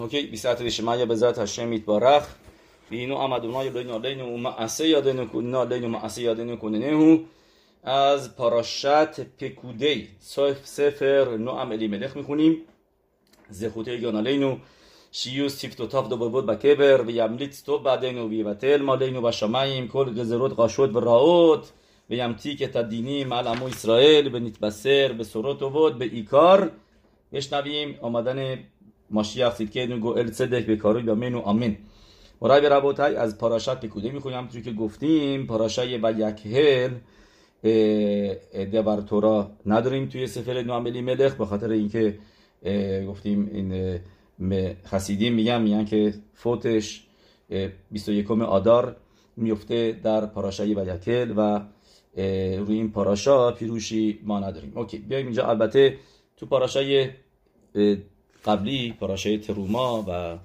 אוקיי, בסייעתא דשמיא בעזרת השם יתברך. והיינו עם אדוני אלוהינו עלינו ומעשה ידינו כוננו עלינו ומעשה ידינו כוננהו. אז פרשת פקודי, סוף ספר נועם אלימלך מכונים. זכותי יגון עלינו. שיהיו שפתותיו דובבות בקבר וימליץ טוב בעדינו ויבטל מעלינו בשמיים כל גזרות רשות ורעות וימתיק את הדינים על עמו ישראל ונתבשר בשורות טובות בעיקר بشنویم آمدن ماشیخ سیدکیدون گوئل صدق به کاری بیامینو آمین. مرای ربوتای از پاراشت پکوده می‌خونیم همونطور که گفتیم پاراشای و یکهل دور تورا نداریم توی سفر نواملی ملخ به خاطر اینکه گفتیم این خسیدیم میگن میگن که فوتش 21 آدار میفته در پاراشای و یکل و روی این پاراشا پیروشی ما نداریم. اوکی بیایم اینجا. البته تو پاراشای قبلی پاراشای تروما و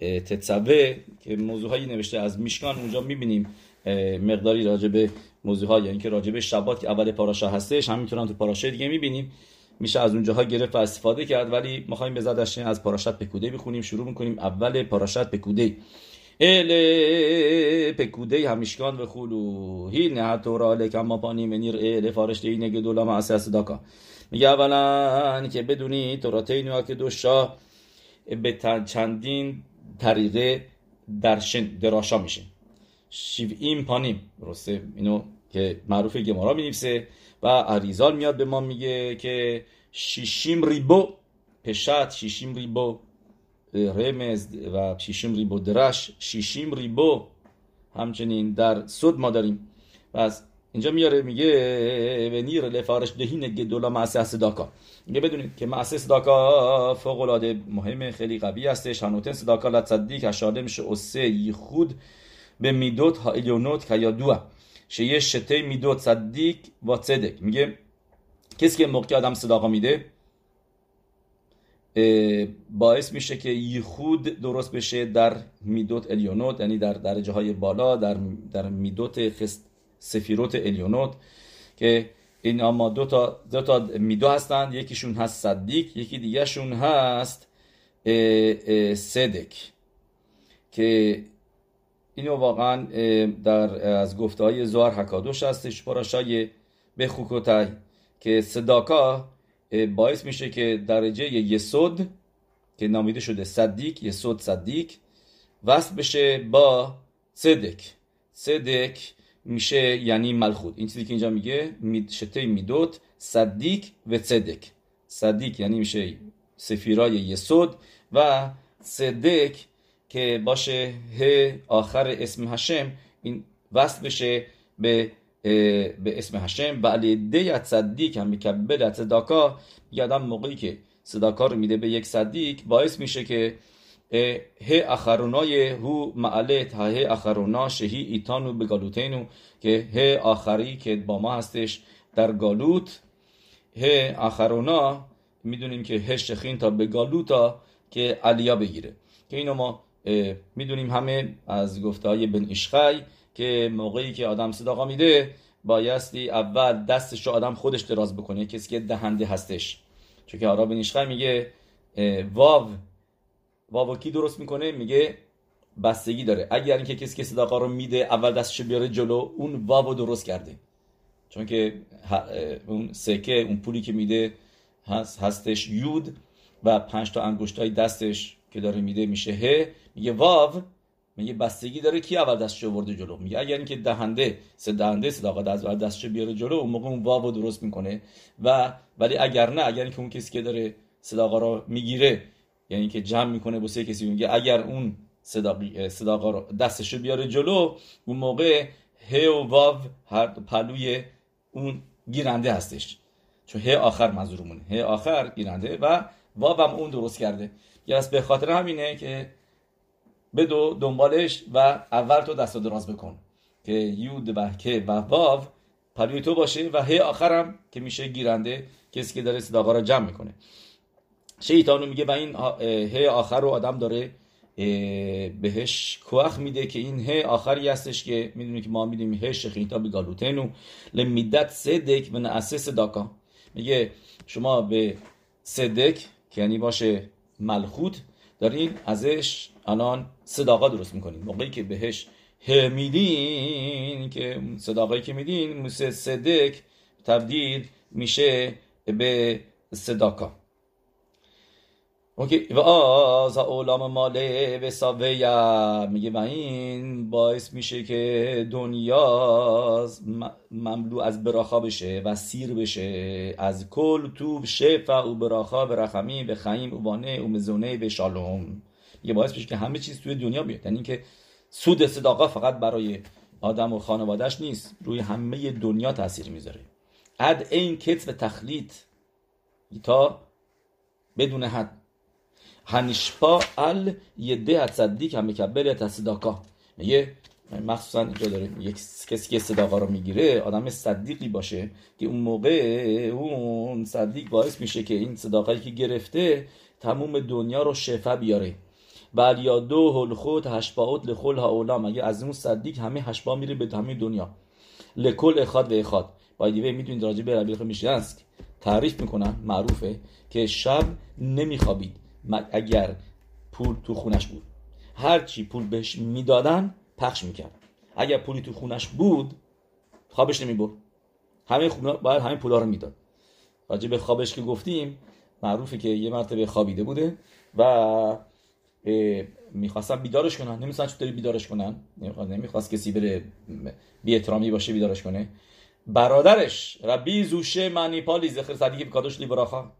تتسوه که موضوع هایی نوشته از میشکان اونجا می‌بینیم مقداری راجع به موضوع ها یعنی که راجع به شبات که اول پاراشا هستش هم می‌تونن تو پاراشای دیگه می‌بینیم. میشه از اونجاها گرفت و استفاده کرد ولی می‌خوایم به زدش از پاراشت پکوده بخونیم شروع می‌کنیم اول پاراشت پکوده ال پکوده همیشکان و خلو هی نه تورا لکم ما پانی منیر ال فارشته اینه گدولا معصی صداقا میگه اولا که بدونی توراتینو که دوشا به چندین طریقه درشن دراشا میشه. شیویم پانیم درسته اینو که معروف گمارا می و عریزال میاد به ما میگه که شیشیم ریبو پشت شیشیم ریبو رمز و شیشیم ریبو درش شیشیم ریبو. همچنین در صد ما داریم. پس اینجا میاره میگه و نیر لفارش دهین گدولا معصه صداکا میگه بدونید که معصه صداکا فوق العاده مهم خیلی قوی هستش. هنوتن صداکا لتصدیق اشاره میشه اسه خود به میدوت ها ایلیونوت که یا دوه. شیه شته میدوت صدیق و صدق. میگه کسی که موقع آدم صداقا میده باعث میشه که یخود درست بشه در میدوت الیونوت یعنی در درجه های بالا در, در میدوت سفیروت الیونوت که این اما دو تا, دو تا میدو هستند. یکیشون هست صدیق یکی دیگهشون هست صدک که اینو واقعا در از گفته های زوار حکادوش هستش. پاراشای بخوکوتای که صداکا باعث میشه که درجه یسود که نامیده شده صدیق یسود صدیق وصل بشه با صدک صدک میشه یعنی ملخود این چیزی که اینجا میگه شته میدوت صدیق و صدک صدیق یعنی میشه سفیرای یسود و صدک که باشه ه آخر اسم هشم این وصل بشه به به اسم هشم و علیده صدیق هم میکبل صداکا یادم موقعی که صداکا رو میده به یک صدیق باعث میشه که ه اخرونای هو معلت ه اخرونا شهی ایتانو به گالوتینو که ه آخری که با ما هستش در گالوت. ه اخرونا می‌دونیم که ه شخین تا به گالوتا که علیا بگیره. که اینو ما می‌دونیم همه از گفته های بن اشخای که موقعی که آدم صداقا میده بایستی اول دستش رو آدم خودش دراز بکنه کسی که دهنده هستش. چون که آرا بن میگه واو واو کی درست می‌کنه؟ میگه بستگی داره. اگر اینکه کسی که صداقا رو میده اول دستش بیاره جلو اون واو درست کرده. چون که اون سکه اون پولی که میده هست هستش یود و پنج تا انگشتای دستش که داره میده میشه ه. میگه واو میگه بستگی داره کی اول دستش ورده جلو. میگه اگر اینکه دهنده سه دهنده صداقت از اول دستش بیاره جلو اون موقع اون واو درست می‌کنه. و ولی اگر نه اگر اینکه اون کسی که داره صداقا رو می‌گیره یعنی که جمع می‌کنه با سه کسی میگه اگر اون صداقی صداقا رو دستش بیاره جلو اون موقع ه و واو هر پلوی اون گیرنده هستش. چون ه آخر منظورمونه. ه آخر گیرنده و واو هم اون درست کرده. یا به خاطر همینه که بدو دنبالش و اول تو دست دراز بکن که یود و که و واو پلوی تو باشه و هی آخرم که میشه گیرنده کسی که داره صداقا رو جمع می‌کنه. شیطانو میگه و این هی آخر رو آدم داره بهش کوخ میده که این هی آخری هستش که می‌دونی که ما می‌دونیم هی شخیتا به گالوتنو لمیدت صدک و نعسه صداکا میگه شما به صدک که یعنی باشه ملخوت دارین ازش الان صداقا درست می‌کنین. موقعی که بهش ه میدین که صداقایی که میدین مثل صدق تبدیل میشه به صداقا. اوکی. و آز اولام ماله به ساویا میگه و این باعث میشه که دنیا مملو از براخا بشه و سیر بشه. از کل توب شفا و براخا و رخمی و خیم و بانه و مزونه و شالوم. یه باعث میشه که همه چیز توی دنیا بیاد. یعنی که سود صداقا فقط برای آدم و خانوادهش نیست روی همه دنیا تاثیر می‌ذاره. اد این کت و تخلیط. تا بدون حد. هنشپا ال یده تصدیق هم مکبل تصداقا میگه مخصوصا اینجا داره یک کسی که صداقا رو می‌گیره؟ آدم صدیقی باشه که اون موقع اون صدیق باعث میشه که این صداقایی که گرفته تموم دنیا رو شفا بیاره. بل یا دو هل خود هشپاوت لخل ها اولا. مگه از اون صدیق همه هشپا میره به همه دنیا؟ لکل اخاد و اخاد. بایدیوه می‌دونید راجع به ربیل میشنست تعریف می‌کنن معروفه که شب نمیخوابید. اگر پول تو خونش بود هر چی پول بهش می‌دادن پخش می‌کرد اگر پولی تو خونش بود خوابش نمی‌برد. همه خونا باید همه پولا رو می‌داد. راجع به خوابش که گفتیم معروفه که یه مرتبه خوابیده بوده و می‌خواستن بیدارش کنن. نمیستن چطوری بیدارش کنن. نمی‌خواست کسی بره بی احترامی باشه بیدارش کنه. برادرش ربی زوشه معنی پالی زخر صدیقی بکادش لیبراخا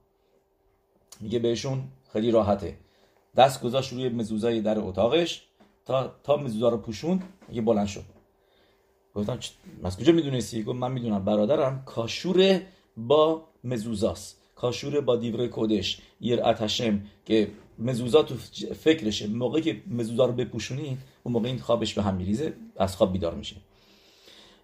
میگه بهشون خیلی راحته. دست گذاشت روی مزوزای در اتاقش تا تا مزوزا رو پوشوند یه بلند شد. گفتم از کجا می‌دونستی؟ گفت من می‌دونم برادرم کاشور با مزوزاست. کاشور با دیور کودش یر اتشم که مزوزا تو فکرشه. موقعی که مزوزا رو بپوشونید اون موقع این خوابش به هم میریزه از خواب بیدار میشه.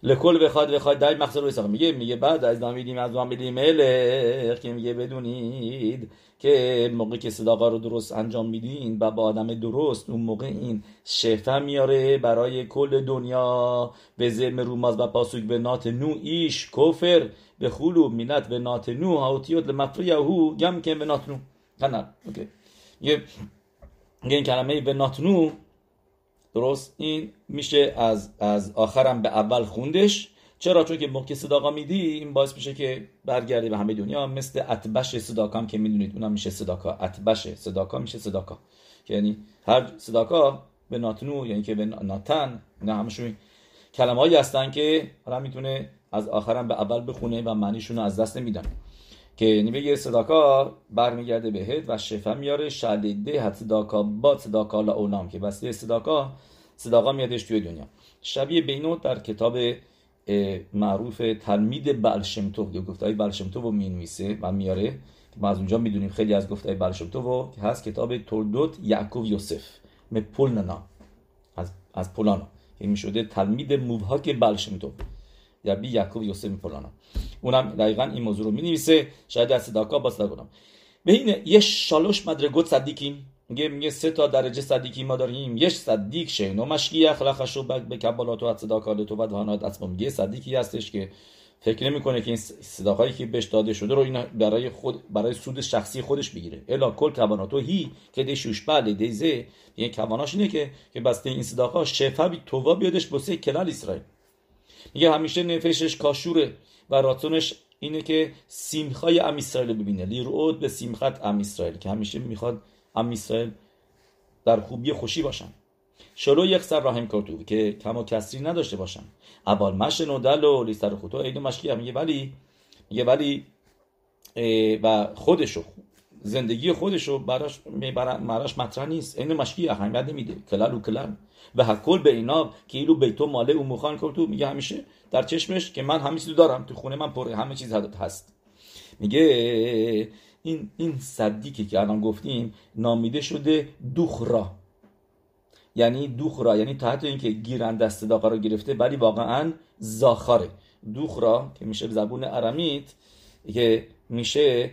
لکل بخواد بخواد دای مقصد رو میگه میگه بعد از نامیدیم از نامیدیم ملک که میگه بدونید که موقعی که صداقا رو درست انجام میدین و با آدم درست اون موقع این شفه میاره برای کل دنیا به زم روماز و پاسوک به نات نو ایش کفر به خلو مینت به نات نو هاوتیوت لمفریه هو گم که به نات نو اوکی یه این کلمه به نات نو درست؟ این میشه از از آخرم به اول خوندش. چرا؟ چون که موقع صداقا میدی این باعث میشه که برگرده به همه دنیا. مثل اتبش صداقا که می‌دونید اونم میشه صداقا. اتبش صداقا میشه صداقا. یعنی هر صداقا به ناتنو یعنی که به ناتن نه همشون کلمه هایی هستن که حالا می‌تونه از آخرم به اول بخونه و معنیشون رو از دست نمیدن. که یعنی بگه صداقا برمیگرده بهت و شفا میاره. شدیده حد صداقا با صداقا لا که بسته صداقا صداقا میادش توی دنیا. شبیه بینو در کتاب معروف تلمید بلشمتوف یا گفته های بلشمتوف رو می و میاره. که ما از اونجا می‌دونیم خیلی از گفته های بلشمتوف که هست. کتاب تولدوت یعقوب یوسف می پولننا از, از پولانا که می شده تلمید موبهاک بلشمتوف. یا بی یعقوب یوسف می پولانا اونم دقیقا این موضوع رو می نویسه شاید از صداقا با به این یه شالوش مدرگوت صدیقیم. میگه میگه سه تا درجه صدیقی ما داریم. یه صدیق شینو مشکی خلقشو به کبالات و صداقات و بدهانات اسمم میگه صدیقی هستش که فکر نمی‌کنه که این صداقایی که بهش داده شده رو این برای خود برای سود شخصی خودش بگیره. الا کل کواناتو هی که دشوش بله دیزه یه کواناش اینه که که بسته این صداقا شفا بی تووا بیادش بسه کلال اسرائیل. میگه همیشه نفشش کاشوره و راتونش اینه که سیمخای ام اسرائیل ببینه. لیرود به سیمخت ام اسرائیل که همیشه می‌خواد ام اسرائیل در خوبی خوشی باشن. شلو یک سر راهم کرتو که کم و کسری نداشته باشن. اول مشن و دل و لیستر خودو ایدو مشکی میگه ولی میگه ولی و خودشو زندگی خودشو براش براش مطرح نیست. این مشکی اهمیت نمیده. کلال و کلال و هکل به اینا که ایلو بیتو ماله و مخان کرتو میگه همیشه در چشمش که من همه چیزو دارم تو خونه من پر همه چیز هست. میگه این این صدیقی که الان گفتیم نامیده شده دوخرا. یعنی دوخرا یعنی تحت اینکه گیرند دست داغا رو گرفته ولی واقعا زاخاره. دوخرا که میشه زبون ارمیت که میشه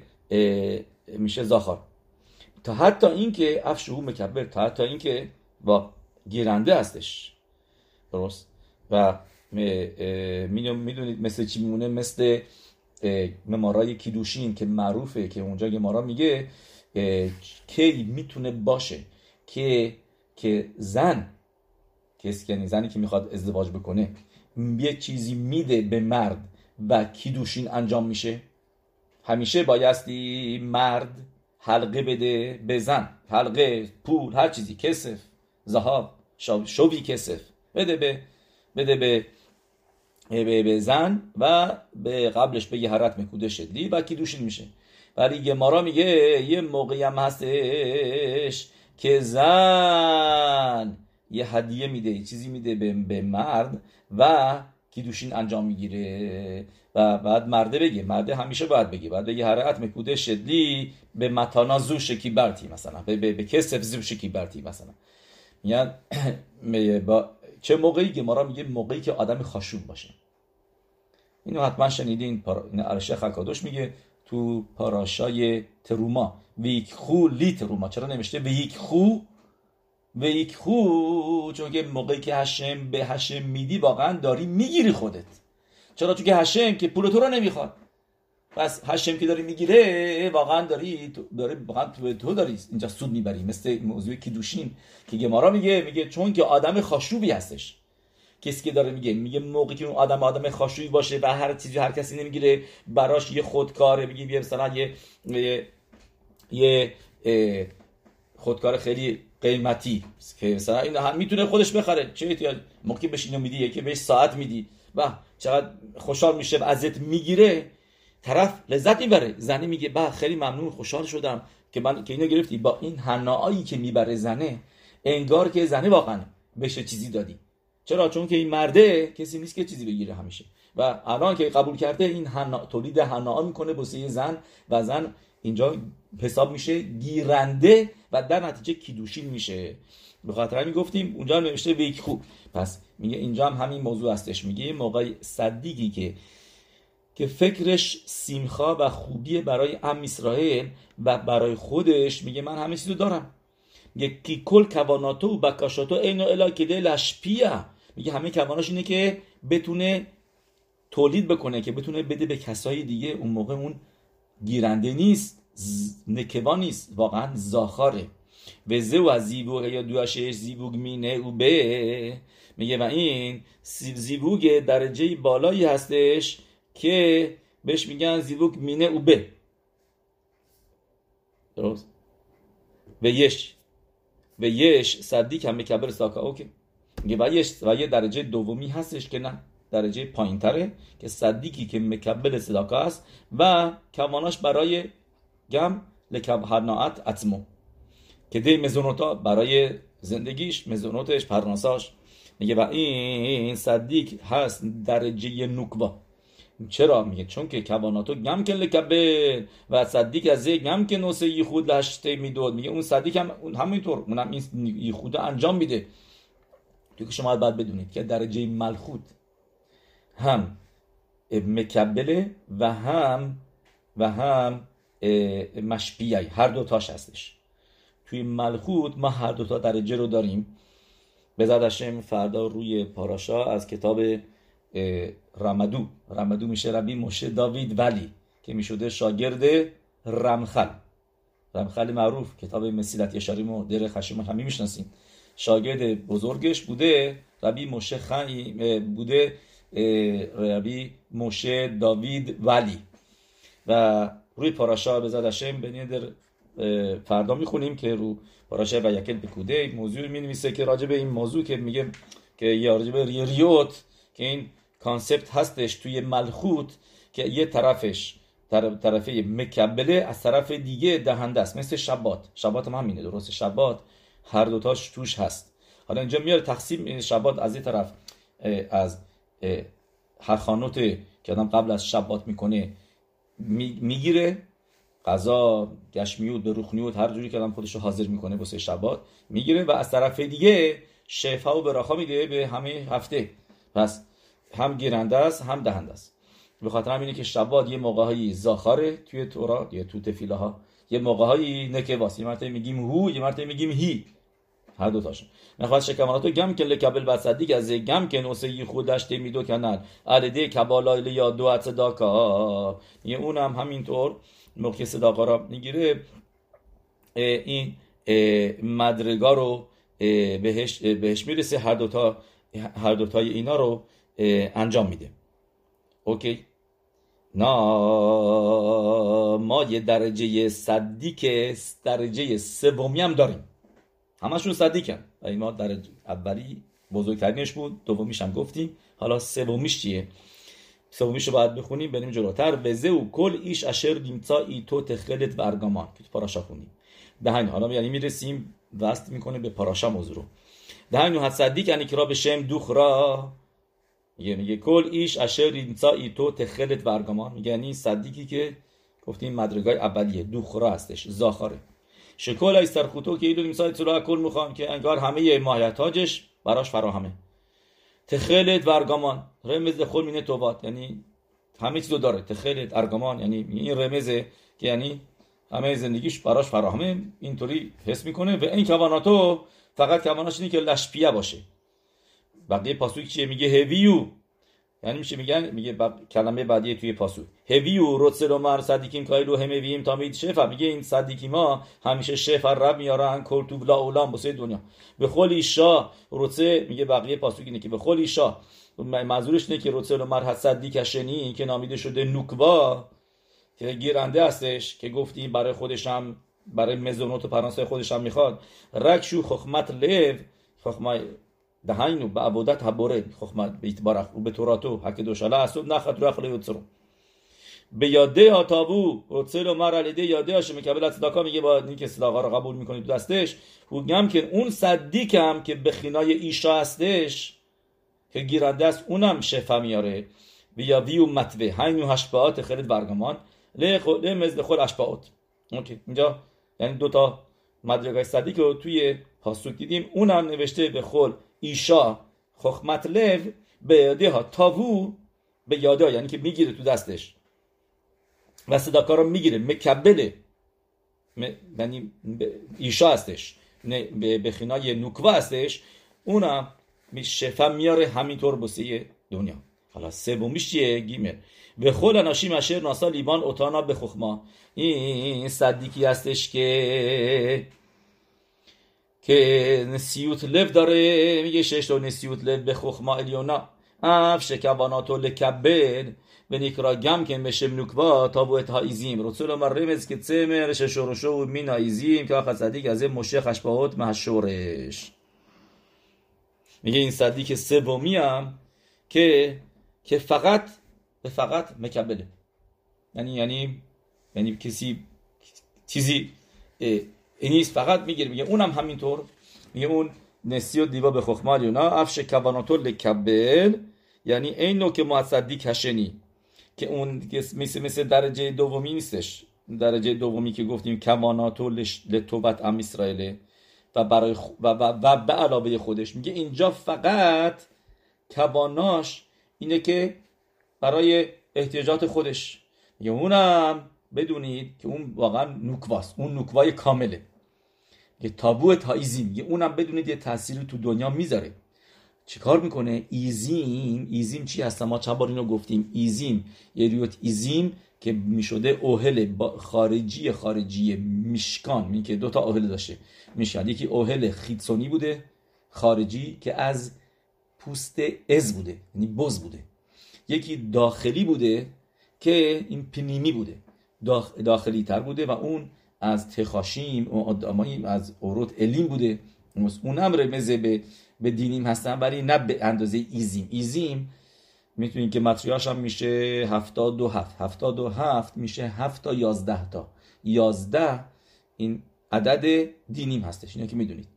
میشه زاخار. تا حتی اینکه افشو مکبر تا حتی اینکه با گیرنده هستش. درست؟ و می‌دونید مثل چی میمونه؟ مثل ممارای کیدوشین که معروفه که اونجا گمارا میگه کی می‌تونه باشه که که زن کسی یعنی زنی که می‌خواد ازدواج بکنه یه چیزی میده به مرد و کیدوشین انجام میشه. همیشه بایستی مرد حلقه بده به زن. حلقه پول هر چیزی کسف. زهاب شوی کسف. بده به بده به به, به زن و به قبلش بگه هرت مکوده شدی و کیدوشین میشه؟ ولی گمارا میگه یه موقعی هم هستش که زن یه هدیه میده یه چیزی میده به, به مرد و کیدوشین انجام می‌گیره. و بعد مرده بگه مرده همیشه باید بگه. باید بگه هرعت مکوده شدلی به متانا زو شکی برتی مثلا به, به, به کسف زو شکی برتی مثلا. میگن با چه موقعی گمارا میگه موقعی که آدم خاشون باشه. اینو حتما شنیدین. پارا... این ارشخ حکادوش میگه تو پاراشای تروما. ویک خو لی تروما. چرا نمیشته ویک خو؟ ویک خو چون که موقعی که هشم به هشم میدی واقعا داری می‌گیری خودت. چرا؟ چون که هشم که پول تو رو نمی‌خواد. پس هشم که داری می‌گیره واقعا داری داره واقعا تو داری اینجا سود می‌بری مثل موضوع کیدوشین که گمارا میگه میگه چون که آدم خاشوبی هستش. کسی که داره میگه میگه موقعی که اون آدم آدم خاشویی باشه و هر چیزی هر کسی نمی‌گیره براش یه خودکاره میگه بیا مثلا یه یه, یه خودکار خیلی قیمتی. که مثلا این هم می‌تونه خودش بخره. چه احتیاج؟ موقعی بهش اینو میدی که بهش ساعت میدی. و چقدر خوشحال میشه و ازت می‌گیره طرف لذت می‌بره. زنی میگه با خیلی ممنون خوشحال شدم که من که اینو گرفتی. با این حنایی که می‌بره زنه انگار که زنه واقعا بهش چیزی دادی. چرا؟ چون که این مرده کسی نیست که چیزی بگیره همیشه. و الان که قبول کرده این حنا... تولید حنا می‌کنه بسیار زن و زن اینجا حساب میشه گیرنده و در نتیجه کیدوشین میشه. به خاطر همین گفتیم اونجا نوشته ویک خوب پس میگه اینجا هم همین موضوع هستش. میگه موقع صدیقی که که فکرش سیمخا و خوبی برای ام اسرائیل و برای خودش میگه من همه چیزو دارم. میگه کی کل کواناتو و بکاشاتو اینو الا کده لشپیا میگه همه کواناش اینه که بتونه تولید بکنه که بتونه بده به کسای دیگه. اون موقع اون گیرنده نیست نکوا نیست واقعا زاخاره. و زو از زیبوگ یا دوشش زیبوگ مینه او به. میگه و این زیبوگ درجه بالایی هستش که بهش میگن زیبوگ مینه او به. درست؟ و یش. و یش صدیق هم مکبر ساکا اوکی میگه و یش و یه درجه دومی هستش که نه درجه پایین تره که صدیقی که مکبل صداقا است و کواناش برای گم لکب هرناعت اتمو که دی مزونوتا برای زندگیش مزونوتش پرناساش. میگه و این صدیق هست درجه نکوا چرا میگه؟ چون که کواناتو گم که لکبه و صدیق از گم که نوسه خود لشته میدود میگه اون صدیق هم همینطور اونم این خود انجام میده. تو که شما باید بدونید که درجه ملخوت هم مکبله و هم و هم مشبیعی هر دو تاش هستش. توی ملخوت ما هر دو تا درجه رو داریم. به فردا روی پاراشا از کتاب رمدو. رمدو میشه ربی مشه داوید ولی که می‌شده شاگرد رمخل. رمخل معروف کتاب مسیلت یشاریم و در خشم همین می‌شناسیم. شاگرد بزرگش بوده ربی مشه خی بوده ربی موشه داوید ولی. و روی پاراشا به زد هشم در فردا می‌خونیم که رو پاراشا و یکل بکوده موضوع می که راجع به این موضوع که میگه که یا راجع ریوت که این کانسپت هستش توی ملخوت که یه طرفش طرفه مکبله از طرف دیگه دهنده است. مثل شبات. شبات هم همینه درست شبات هر دوتاش توش هست. حالا اینجا میاره تقسیم شبات از این طرف از هر خانوت که آدم قبل از شبات می‌کنه می‌گیره. غذا گشمیود به روخنیود هر جوری که آدم خودش رو حاضر می‌کنه واسه شبات می‌گیره و از طرف دیگه شفا و براخا میده به همه هفته. پس هم گیرنده است هم دهنده است. به خاطر همینه که شبات یه موقعهایی زاخاره توی تورا یا تو تفیله ها یه موقعهایی نکواس یه مرتبه میگیم هو یه مرتبه میگیم هی. هر دو تاشون. نخواهد شکماناتو گم که لکبل صدیق از گم که نوسه خودش میدو کنن. علیده کبالای یا دو صداکا یه اونم همینطور. موقع صداقا را می‌گیره. این مدرگا رو بهش, بهش می‌رسه. هر دوتا هر دوتای اینا رو انجام میده. اوکی؟ نه ما یه درجه صدیک درجه سومی هم داریم. همشون صدیکن. و ما درجه اولی بزرگترینش بود دومیش هم گفتیم. حالا سومیش چیه؟ سومیش رو باید بخونیم بریم جلوتر. وزه و کل ایش اشر دیمتا ای تو تخلت و ارگامان. که پاراشا خونیم. همین حالا یعنی می‌رسیم وست می‌کنه به پاراشا موضوع رو. ده همین حد صدیک یعنی که را به شم دوخرا میگه میگه کل ایش اشر دیمتا ای تو تخلت و ارگامان میگه یعنی صدیکی که گفتیم مدرگای اولیه دوخرا هستش زاخاره شکل ای سرخوتو که ایلو نیمسای تو کل می‌خوام که انگار همه ماهیتاجش براش فراهمه. تخلت و ارگامان رمز خل مینه توبات. یعنی همه چیزو داره. تخلت ارگامان یعنی این رمزه که یعنی همه زندگیش براش فراهمه. اینطوری حس می‌کنه. و این کواناتو فقط کواناش اینه که لشپیه باشه. بقیه پاسوی چیه؟ میگه هویو. یعنی میشه میگن میگه کلمه بعدی توی پاسو هویو روتسلو مر صدیکیم کایلو همویم تامید شفا میگه این صدیکی ما همیشه شفا رب میارن کلتو لا اولام بسه دنیا. به خول ایشا روتسه میگه بقیه پاسو اینه که به خول ایشا منظورش اینه که روتسلو مر صدیک شنی که نامیده شده نوکوا که گیرنده هستش که گفتی برای خودش هم برای مزونوت و پرانسای خودش هم می‌خواد. رکشو خخمت هبوره خخمت بیت بارخ و به توراتو حک دوشاله اسود نخط رو اخلی یوتسرو به یاده ها تابو مر علیده یاده هاشه میکبل از صداقا میگه با این که صداقا رو قبول می‌کنید دستش میگم که اون صدیک هم که به خینای ایشا هستش که گیرنده است اونم شفا میاره بیا ویو متوه هینو هشباعات خرید برگمان له مزد خود اشباعات اوکی اینجا یعنی دوتا مدرگای صدیک رو توی پاسوک دیدیم اونم نوشته به خل ایشا خخمت لو به یاده ها تاوو به یاده ها یعنی که می‌گیره تو دستش. و صداکار رو می‌گیره مکبله. یعنی ایشا هستش. به خینای نوکوا هستش. اونم شفا میاره همینطور بسیه دنیا. حالا سومیش چیه؟ گیمه به خود ناشی اشر ناسا لیبان اوتانا به خخما. این صدیکی هستش که که نسیوت لب داره میگه شش تا نسیوت لب به خخما الیونا. اف شکواناتو لکبد به نیکرا گم کن به شمنوکوا تا بو ها ایزیم. رسول ما رمز که تسمر ششورشو مین ایزیم که آخه صدیق از مشه خشباهات محشورش میگه این صدیق سومی هم که که فقط به فقط مکبله. یعنی یعنی یعنی کسی چیزی اینیست فقط می‌گیره میگه اونم همینطور. میگه اون نسی و دیوا به خخمال یونا افش کواناتو لکبل. یعنی این نوع که معصدی کشنی که اون مثل مثل درجه دومی نیستش. درجه دومی که گفتیم کواناتو لتوبت ام اسرائیل و برای و, و, و به علاوه خودش میگه اینجا فقط کواناش اینه که برای احتیاجات خودش. میگه اونم بدونید که اون واقعا نوکواست. اون نوکوای کامله. یه تابو تایزیم یه اونم بدونید یه تأثیری تو دنیا می‌ذاره. چیکار می‌کنه؟ ایزیم ایزیم چی هست ما چند بار اینو گفتیم. ایزیم ریوت ایزیم که می‌شده اوهل خارجی خارجی میشکان. می که دوتا اوهل داشته. میشکن یکی اوهل خیتسونی بوده خارجی که از پوست از بوده یعنی بز بوده. یکی داخلی بوده که این پنیمی بوده. داخلی تر بوده و اون از تخاشیم و از اوروت الیم بوده. اون هم رمزه به, به دینیم هستن ولی نه به اندازه ایزیم. ایزیم می‌تونید که متریاش هم میشه هفتاد و هفت. هفتاد و هفت میشه هفت تا یازده تا. یازده این عدد دینیم هستش. اینو که می‌دونید.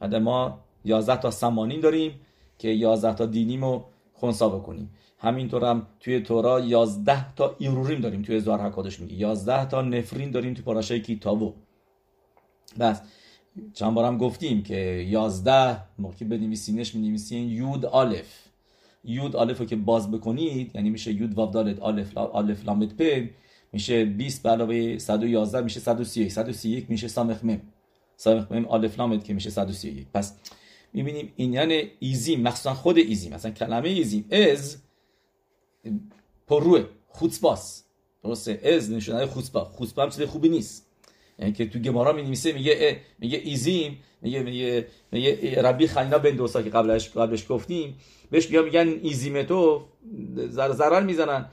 عدد ما یازده تا سمانین داریم که یازده تا دینیم رو خونسا بکنیم. همینطور هم توی تورا 11 تا ایروریم داریم. توی زار حکادش میگه. 11 تا نفرین داریم توی پاراشای کتابو بس. چند بارم گفتیم که 11 موقعی بنویسینش نویسین یود آلف. یود آلف رو که باز بکنید یعنی میشه یود واو دالت آلف آلف لامت پ میشه 20 به علاوه 111 میشه 131 131 میشه سامخ مم سامخ مم آلف لامت که میشه 131 پس می‌بینیم این یعنی ایزیم مخصوصا خود ایزیم مثلا کلمه ایزیم از پروه خوتسپاس درسته؟ از نشونه خوتسپا خوتسپا هم چیز خوبی نیست. یعنی که تو گمارا می نویسه میگه میگه ایزیم میگه میگه میگه ربی خلینا بن دوسا که قبلش قبلش گفتیم. بهش میگن میگن ایزیم تو. ضرر می‌زنن.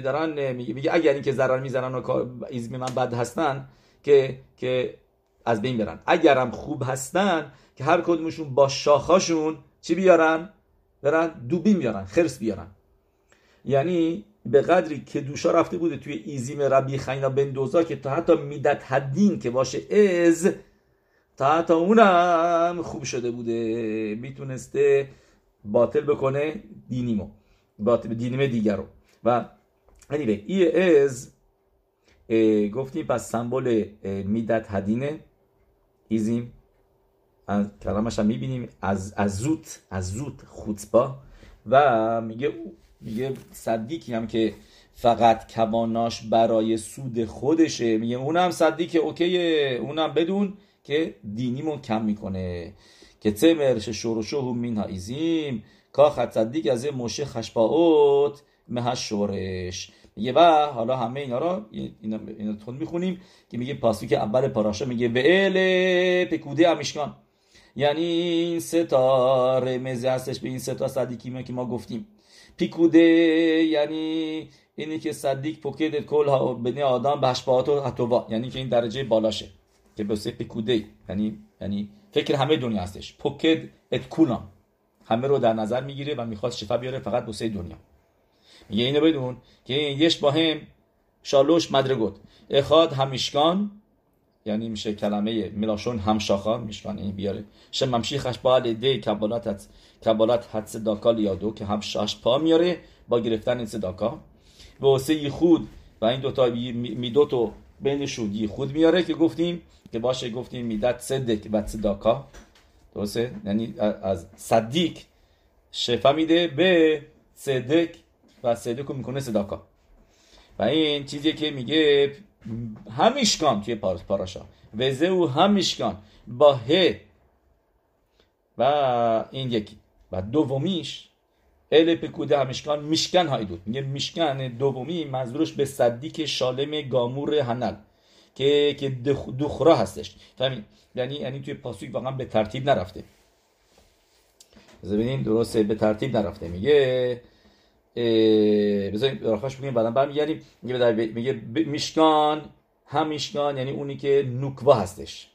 دارن میگه اگر اینکه ضرر می‌زنن و ایزیم من بد هستن که که از بین برن. اگرم خوب هستن که هر کدومشون با شاخاشون چی بیارن؟ برن دوبین بیارن خرس بیارن. یعنی به قدری که دوشا رفته بوده توی ایزیم ربی خینا بن دوزا که تا حتی میدت حدین که باشه از تا حتی اونم خوب شده بوده. می‌تونسته باطل بکنه دینیمو باطل دینیم دیگر رو و anyway ای از گفتیم پس سمبل میدت حدینه ایزیم. کلامش هم می‌بینیم از از زوت از خوتبا و میگه میگه صدیقی هم که فقط کواناش برای سود خودشه. میگه اونم صدیق اوکیه. اونم بدون که دینیمو کم می‌کنه. که تمرش شورشو مین ایزیم. کاخت صدیق از مشه خشباوت مه شورش. میگه و حالا همه اینا رو اینا, اینا تون می‌خونیم که میگه پاسوی که اول پاراشا میگه به ال پکوده امیشکان. یعنی این سه تا رمزی هستش به این سه تا صدیقی که ما گفتیم. پیکوده یعنی اینی که صدیق پوکید کل بنی آدم به اشباهات و حتوا یعنی که این درجه بالاشه که به سه پیکوده یعنی یعنی فکر همه دنیا هستش. پوکید ات کولام. همه رو در نظر می‌گیره و می‌خواد شفا بیاره فقط بوسه دنیا. میگه اینو بدون که یش با هم شالوش مدرگوت. اخاد همیشکان یعنی میشه کلمه ملاشون همشاخا میشکان این بیاره شم ممشیخش با دی کبالات کبالات حد صداکا لیادو که هم شاش پا میاره با گرفتن این صداکا. و واسه خود و این دوتا میدوتو بینشون خود میاره که گفتیم که باشه گفتیم میدت صدق و صداکا. درسته؟ یعنی از صدیق شفا میده به صدق و صدق می‌کنه صداکا. و این چیزی که میگه همیشکان توی پاراشا. و او همیشکان با ه. و این یکی. و دومیش. ال پکوده همیشکان میشکن هایی دود میگه میشکن دومی منظورش به صدیق شالم گامور هنل. که که دخرا هستش. فهمید؟ یعنی یعنی توی پاسوک واقعا به ترتیب نرفته. ببینیم درسته به ترتیب نرفته. میگه بذاریم راخاش بگیم بعدا برمیگردیم. میگه میگه میشکان هم میشکان یعنی اونی که نوکوا هستش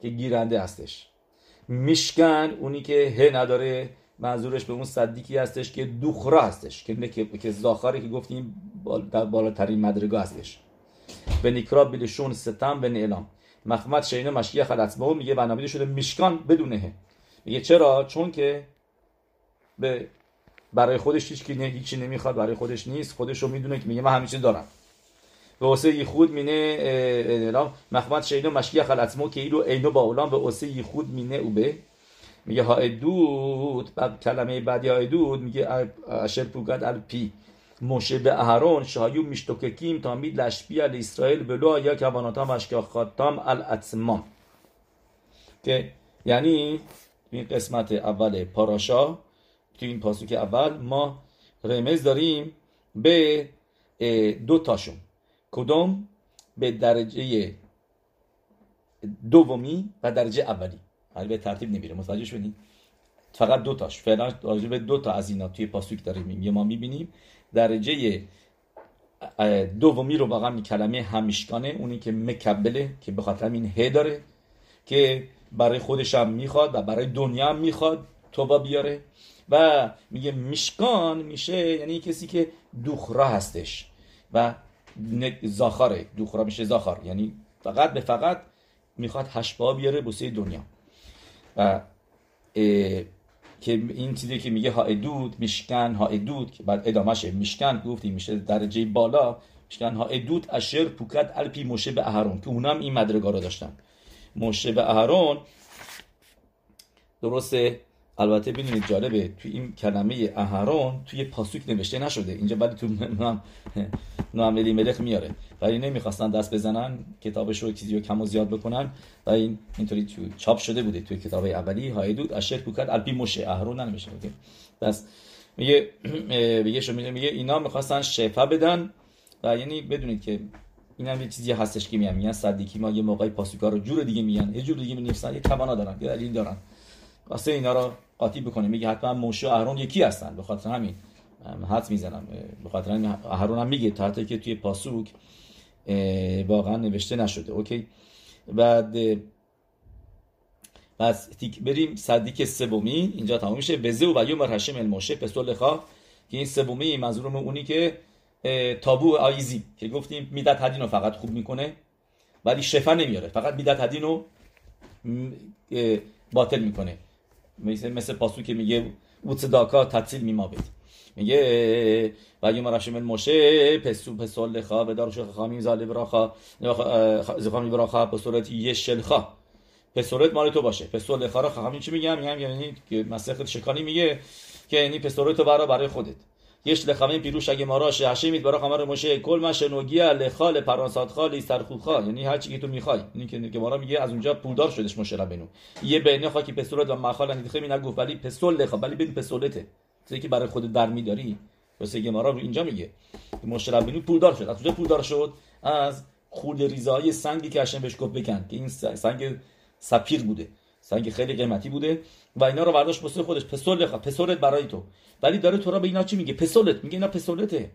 که گیرنده هستش. میشکن اونی که ه نداره منظورش به اون صدیقی هستش که دوخرا هستش که که زاخاری که گفتیم در بالاترین مدرگاه هستش. به نیکرا بلشون ستم به اعلام مخمد شینه مشیخ الاسمه میگه بنابراین شده میشکان بدونه میگه چرا؟ چون که به برای خودش هیچ هیچی نمی‌خواد برای خودش نیست. خودش رو می‌دونه که میگه من همیشه دارم. به واسه خود مینه اعلام مخمد شینو مشیخ الاسمو که ایرو اینو با اولام به واسه خود مینه او به. میگه ها ادود بعد کلمه بعدی ها ادود میگه اشر پوگد الپی موشه به اهرون شایو میشتوککیم تا مید لشبی ال اسرائیل بلو یا کواناتام اشکاخاتام الاتمام که یعنی این قسمت اول پاراشا تو این پاسوک اول ما رمز داریم به دو تاشون. کدوم؟ به درجه دومی و درجه اولی. حالا به ترتیب نمیره متوجه شدین فقط دو تاش. فعلا راجع به دو تا از اینا توی پاسوک داریم. یه ما می‌بینیم درجه دومی رو واقعا کلمه همیشکانه اونی که مکبله که به خاطر این ه داره که برای خودش هم می‌خواد و برای دنیا هم می‌خواد. توبا بیاره و میگه میشکان میشه یعنی کسی که دوخرا هستش و زاخاره دوخرا میشه زاخار یعنی فقط به فقط می‌خواد هشبا بیاره بوسه دنیا. و که این چیزی که میگه ها ادود میشکن ها ادود که بعد ادامهشه میشکن گفتیم میشه درجه بالا میشکن ها ادود اشر پوکت الپی موشه به اهرون. که اونم این مدرگاه رو داشتن. موشه به اهرون درسته؟ البته ببینید جالبه توی این کلمه اهرون توی پاسوک نوشته نشده. اینجا ولی تو نام نام ملخ میاره. ولی نمی‌خواستن دست بزنن کتابش رو چیزی رو کم و زیاد بکنن. و این اینطوری تو چاپ شده بوده توی کتاب اولی. هایدود اشر کوکت الپی موشه. اهرون نمیشه بس میگه میگه میگه اینا می‌خواستن شفا بدن. و یعنی بدونید که این هم یه چیزی هستش که میگن. صدیکی ما یه موقعی پاسوکا رو جور دیگه میگن. یه جور دیگه می‌نویسن یه توانا دارن یه دلیل دارن. واسه اینا رو قاطی بکنه. میگه حتما موشه و اهرون یکی هستن. به خاطر همین حد می‌زنم. به خاطر همین اهرون هم میگه تا که توی پاسوک واقعا نوشته نشده. اوکی؟ بعد پس بریم صدیک سومی. اینجا تمام میشه. بزه و یوم هشم الموشه. پسول خواه که این سومی منظورم اونی که تابو آیزی که گفتیم میدت هدین رو فقط خوب می‌کنه ولی شفا نمیاره. فقط میدت هدین رو باطل می‌کنه. مثل, مثل پاسو که میگه وصداکا تطیل میمابد میگه و یوم رشم الموشه پسو پسول خواه به دارش خامی زالی براخا زخامی براخا صورت یه شلخا پسورت مال تو باشه. پسول خارا خواهم چی میگم؟ میگم یعنی که مسخت شکانی میگه که یعنی پسورت تو برا برای خودت. پیروش اگه ماراش هشیمیت برا خمر مشه کل من شنوگیا لخال پرانسات خالی سرخوخا یعنی هر چی که تو می‌خوای یعنی که که مارا میگه از اونجا پولدار شدش مشه بنو یه بینه خاکی پسورت و مخال اندیخه می نگفت ولی پسول لخا ولی ببین پسولته چیزی که برای خودت برمیداری واسه که مارا اینجا میگه مشه بنو پولدار شد از اونجا پولدار شد از خود ریزای سنگی که هشم بهش گفت بکن که این سنگ سپیر بوده سنگ خیلی قیمتی بوده و اینا رو برداشت واسه خودش. پسول پسولت برای تو. ولی داره تو را به اینا چی میگه؟ پسولت میگه اینا پسولته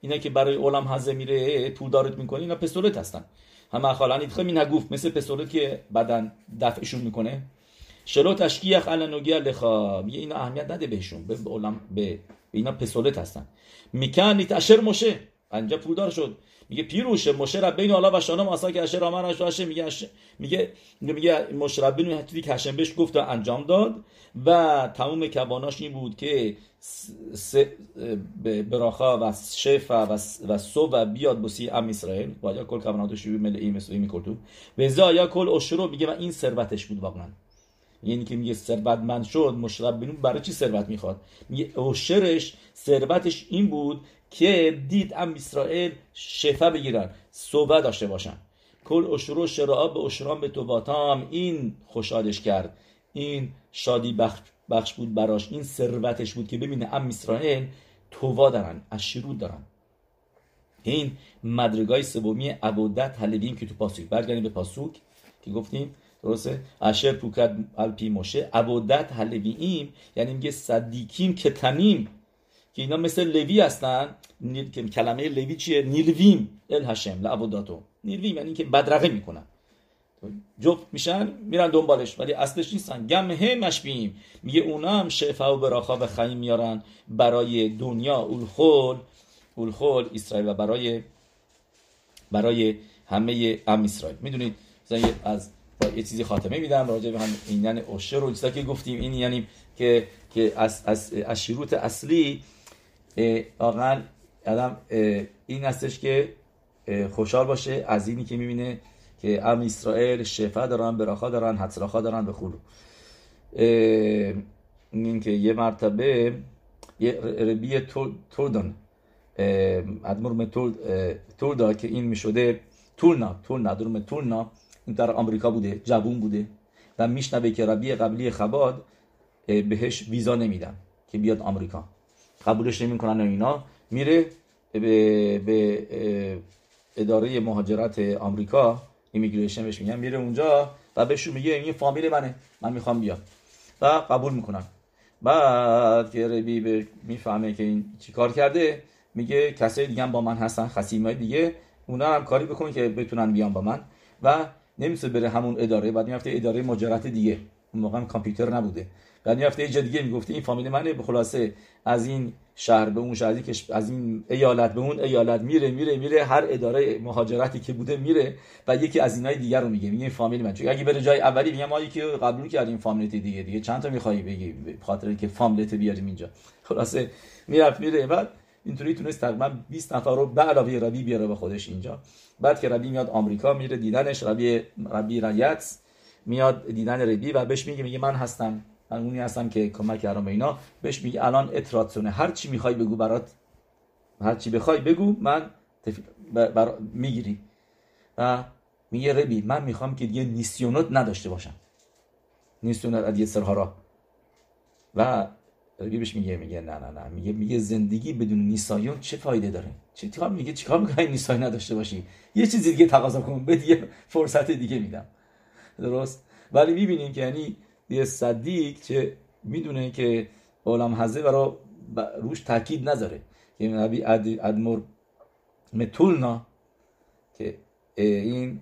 اینا که برای علم حزه میره دارت می‌کنه اینا پسولت هستن. همه خالانی خمی نگفت. مثل پسولت که بدن دفعشون می‌کنه. شلو تشکیخ علی نوگی لخا. میگه اینا اهمیت نده بهشون. به علم به اینا پسولت هستن. میکن تشر مشه انجا پولدار شد. میگه پیروش مشه ربین الله و شانم آسا که اشر آمن اشراشه میگه میگه میگه مشه ربین حتی که هشم بهش گفت و انجام داد و تمام کباناش این بود که براخا و شفا و سو و بیاد بسی ام اسرائیل. و یا کل کبانات شوی ملئی مسوی میکردو و ازا یا کل اشرو میگه و این ثروتش بود واقعا. یعنی که میگه ثروتمند شد مشرب بینون برای چی ثروت می‌خواد؟ میگه اوشرش ثروتش این بود که دید ام اسرائیل شفا بگیرن صحبت داشته باشن. کل اشرو شراع به اشران به توباتام. این خوشحالش کرد. این شادی بخش, بود براش. این ثروتش بود که ببینه ام اسرائیل تووا دارن اشرود دارن. این مدرگای سومی عبودت حلویم که تو پاسوک. برگردیم به پاسوک که گفتیم درسته؟ اشر پوکت الپی موشه. عبودت حلویم یعنی میگه صدیکیم که تنیم. که اینا مثل لوی هستن. که کلمه لوی چیه؟ نیلویم. ال هشم لعبوداتو نیلویم یعنی که بدرقه می‌کنن. جفت میشن میرن دنبالش. ولی اصلش نیستن. گم هم مشبیم. میگه اونا هم شفا و براخا و خیم میارن برای دنیا. اولخول اولخول اسرائیل و برای برای همه ام اسرائیل. می‌دونید؟ از با یه چیزی خاتمه میدم راجع به هم این یعنی اوشر و که گفتیم. این یعنی که که از از, از شروط اصلی واقعا آدم این هستش که خوشحال باشه از اینی که می‌بینه که ام اسرائیل شفا دارن براخا دارن حتراخا دارن به خلو این که یه مرتبه یه ربی ادمور توردا که این می‌شده تورنا تورنا درم تورنا این در آمریکا بوده جوون بوده و میشنبه که ربی قبلی خباد بهش ویزا نمیدن که بیاد آمریکا. قبولش نمی‌کنن و اینا میره به, به اداره مهاجرت آمریکا ایمیگریشن بهش میگن میره اونجا و بهشون میگه این فامیل منه من می‌خوام بیام و قبول می‌کنن. بعد که ربی می‌فهمه که این چیکار کرده میگه کسای دیگه هم با من هستن خصیمای دیگه اونا هم کاری بکنن که بتونن بیان با من و نمیشه بره همون اداره بعد میفته اداره مهاجرت دیگه. اون موقع کامپیوتر نبوده. بعد می‌رفته یه جا دیگه می‌گفته این فامیل منه به خلاصه از این شهر به اون شهر از این ایالت به اون ایالت میره میره میره هر اداره مهاجرتی که بوده میره و یکی از اینای دیگر رو میگه میگه این فامیل من. چون اگه بره جای اولی میگم ما یکی قبول کردیم فامیلت دیگه دیگه چند تا می‌خوای بگی؟ خاطر که فامیلت بیاریم اینجا. خلاصه می‌رفت میره. بعد اینطوری تونست تقریبا 20 نفر رو به علاوه ربی بیاره به خودش اینجا. بعد که ربی میاد آمریکا میره دیدنش ربی ربی رایت میاد دیدن ربی و بهش میگه میگه من هستم من اونی هستم که کمک کردم به اینا. بهش میگه الان اتراتسونه هر چی می‌خوای بگو برات هر چی بخوای بگو من تف... بر... می‌گیری. و میگه ربی من می‌خوام که دیگه نیسیونات نداشته باشم. نیسیونات ادیه سرها را. و ربی بهش میگه میگه نه نه نه. میگه میگه زندگی بدون نیسایون چه فایده داره؟ چه میگه؟ چیکار می‌کنی؟ نیسای نداشته باشی. یه چیزی دیگه تقاضا کن. به دیگه فرصت دیگه میدم. درست؟ ولی می‌بینیم که یعنی یه صدیق که می‌دونه که عالم حزه برای روش تاکید نذاره. که نبی ادمور متولنا که این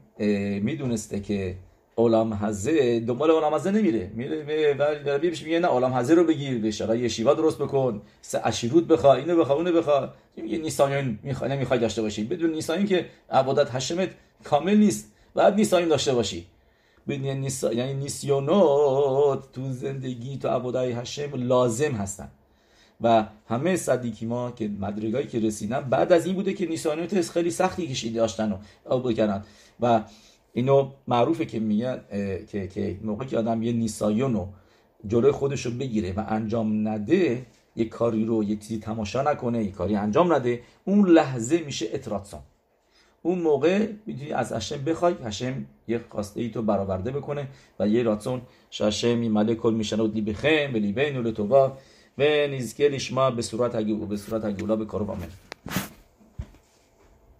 می‌دونسته که عالم حزه دنبال عالم حزه نمیره. میره ولی نبی بهش میگه نه عالم حزه رو بگیر به شرای یشیوا درست بکن سه اشیروت بخوا اینو بخوا اونو بخوا میگه نیسایون می‌خوای نمی‌خوای داشته باشی. بدون نیسایون که عبادت حشمت کامل نیست. بعد نیسایون داشته باشی. بدون نیسا... یعنی نیسیونات تو زندگی تو عبادت هشم لازم هستن. و همه صدیکی ما که مدرگایی که رسیدن بعد از این بوده که نیسانیت خیلی سختی کشیده داشتن و کردن و اینو معروفه که میگن که که موقعی که آدم یه نیسایون رو جلوی خودش رو بگیره و انجام نده یه کاری رو یه چیزی تماشا نکنه یه کاری انجام نده اون لحظه میشه اتراتسان اون موقع می‌تونی از هشم بخوای هشم یه خواسته ای تو برآورده بکنه و یه راتون شاشم میمله کل میشن و لیبخم و لیبین و لطوبا و نیزکه لشما به صورت اگه به صورت اگه به کارو